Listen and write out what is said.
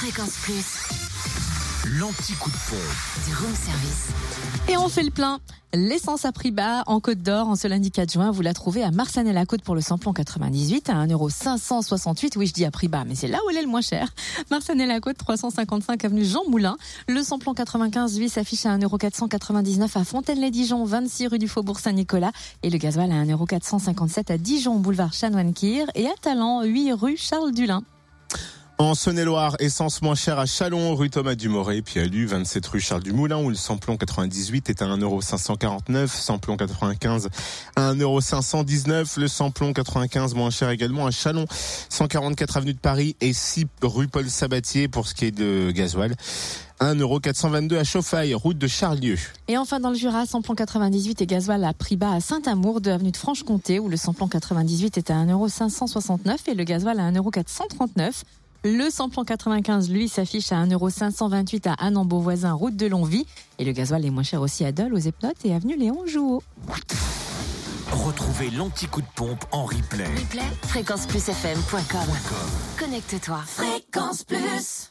Fréquence Plus, L'anti-coup de pompe. du room service. Et on fait le plein. L'essence à prix bas en Côte d'Or en ce lundi 4 juin, vous la trouvez à Marsanne-la-Côte pour le samplon 98 à 1,568€. Oui, je dis à prix bas, mais c'est là où elle est le moins cher. Marsanne-la-Côte, 355 avenue Jean Moulin. Le samplon 95, lui, s'affiche à 1,499€ à Fontaine-les-Dijon, 26 rue du Faubourg Saint-Nicolas. Et le gasoil à 1,457€ à Dijon, boulevard Chanoine-Kir. Et à Talent, 8 rue Charles Dulin. En Saône-et-Loire, essence moins chère à Chalon, rue Thomas Dumoré, puis à Lu, 27 rue Charles Dumoulin, où le samplon 98 est à 1,549€, samplon 95 à 1,519€, le samplon 95 moins cher également à Chalon, 144 avenue de Paris et 6 rue Paul Sabatier pour ce qui est de gasoil. 1,422€ à Chauffaille, route de Charlieu. Et enfin dans le Jura, samplon 98 et gasoil à prix bas à Saint-Amour, de avenue de Franche-Comté, où le samplon 98 est à 1,569€ et le gasoil à 1,439€. Le samplon 95, lui, s'affiche à 1,528€ à Annan-Beauvoisin, route de Longvie. Et le gasoil est moins cher aussi à Dole, aux Epnotes et avenue Léon Jouot. Retrouvez l'anti-coup de pompe en replay. Replay, fréquenceplusfm.com. Connecte-toi. Fréquence Plus.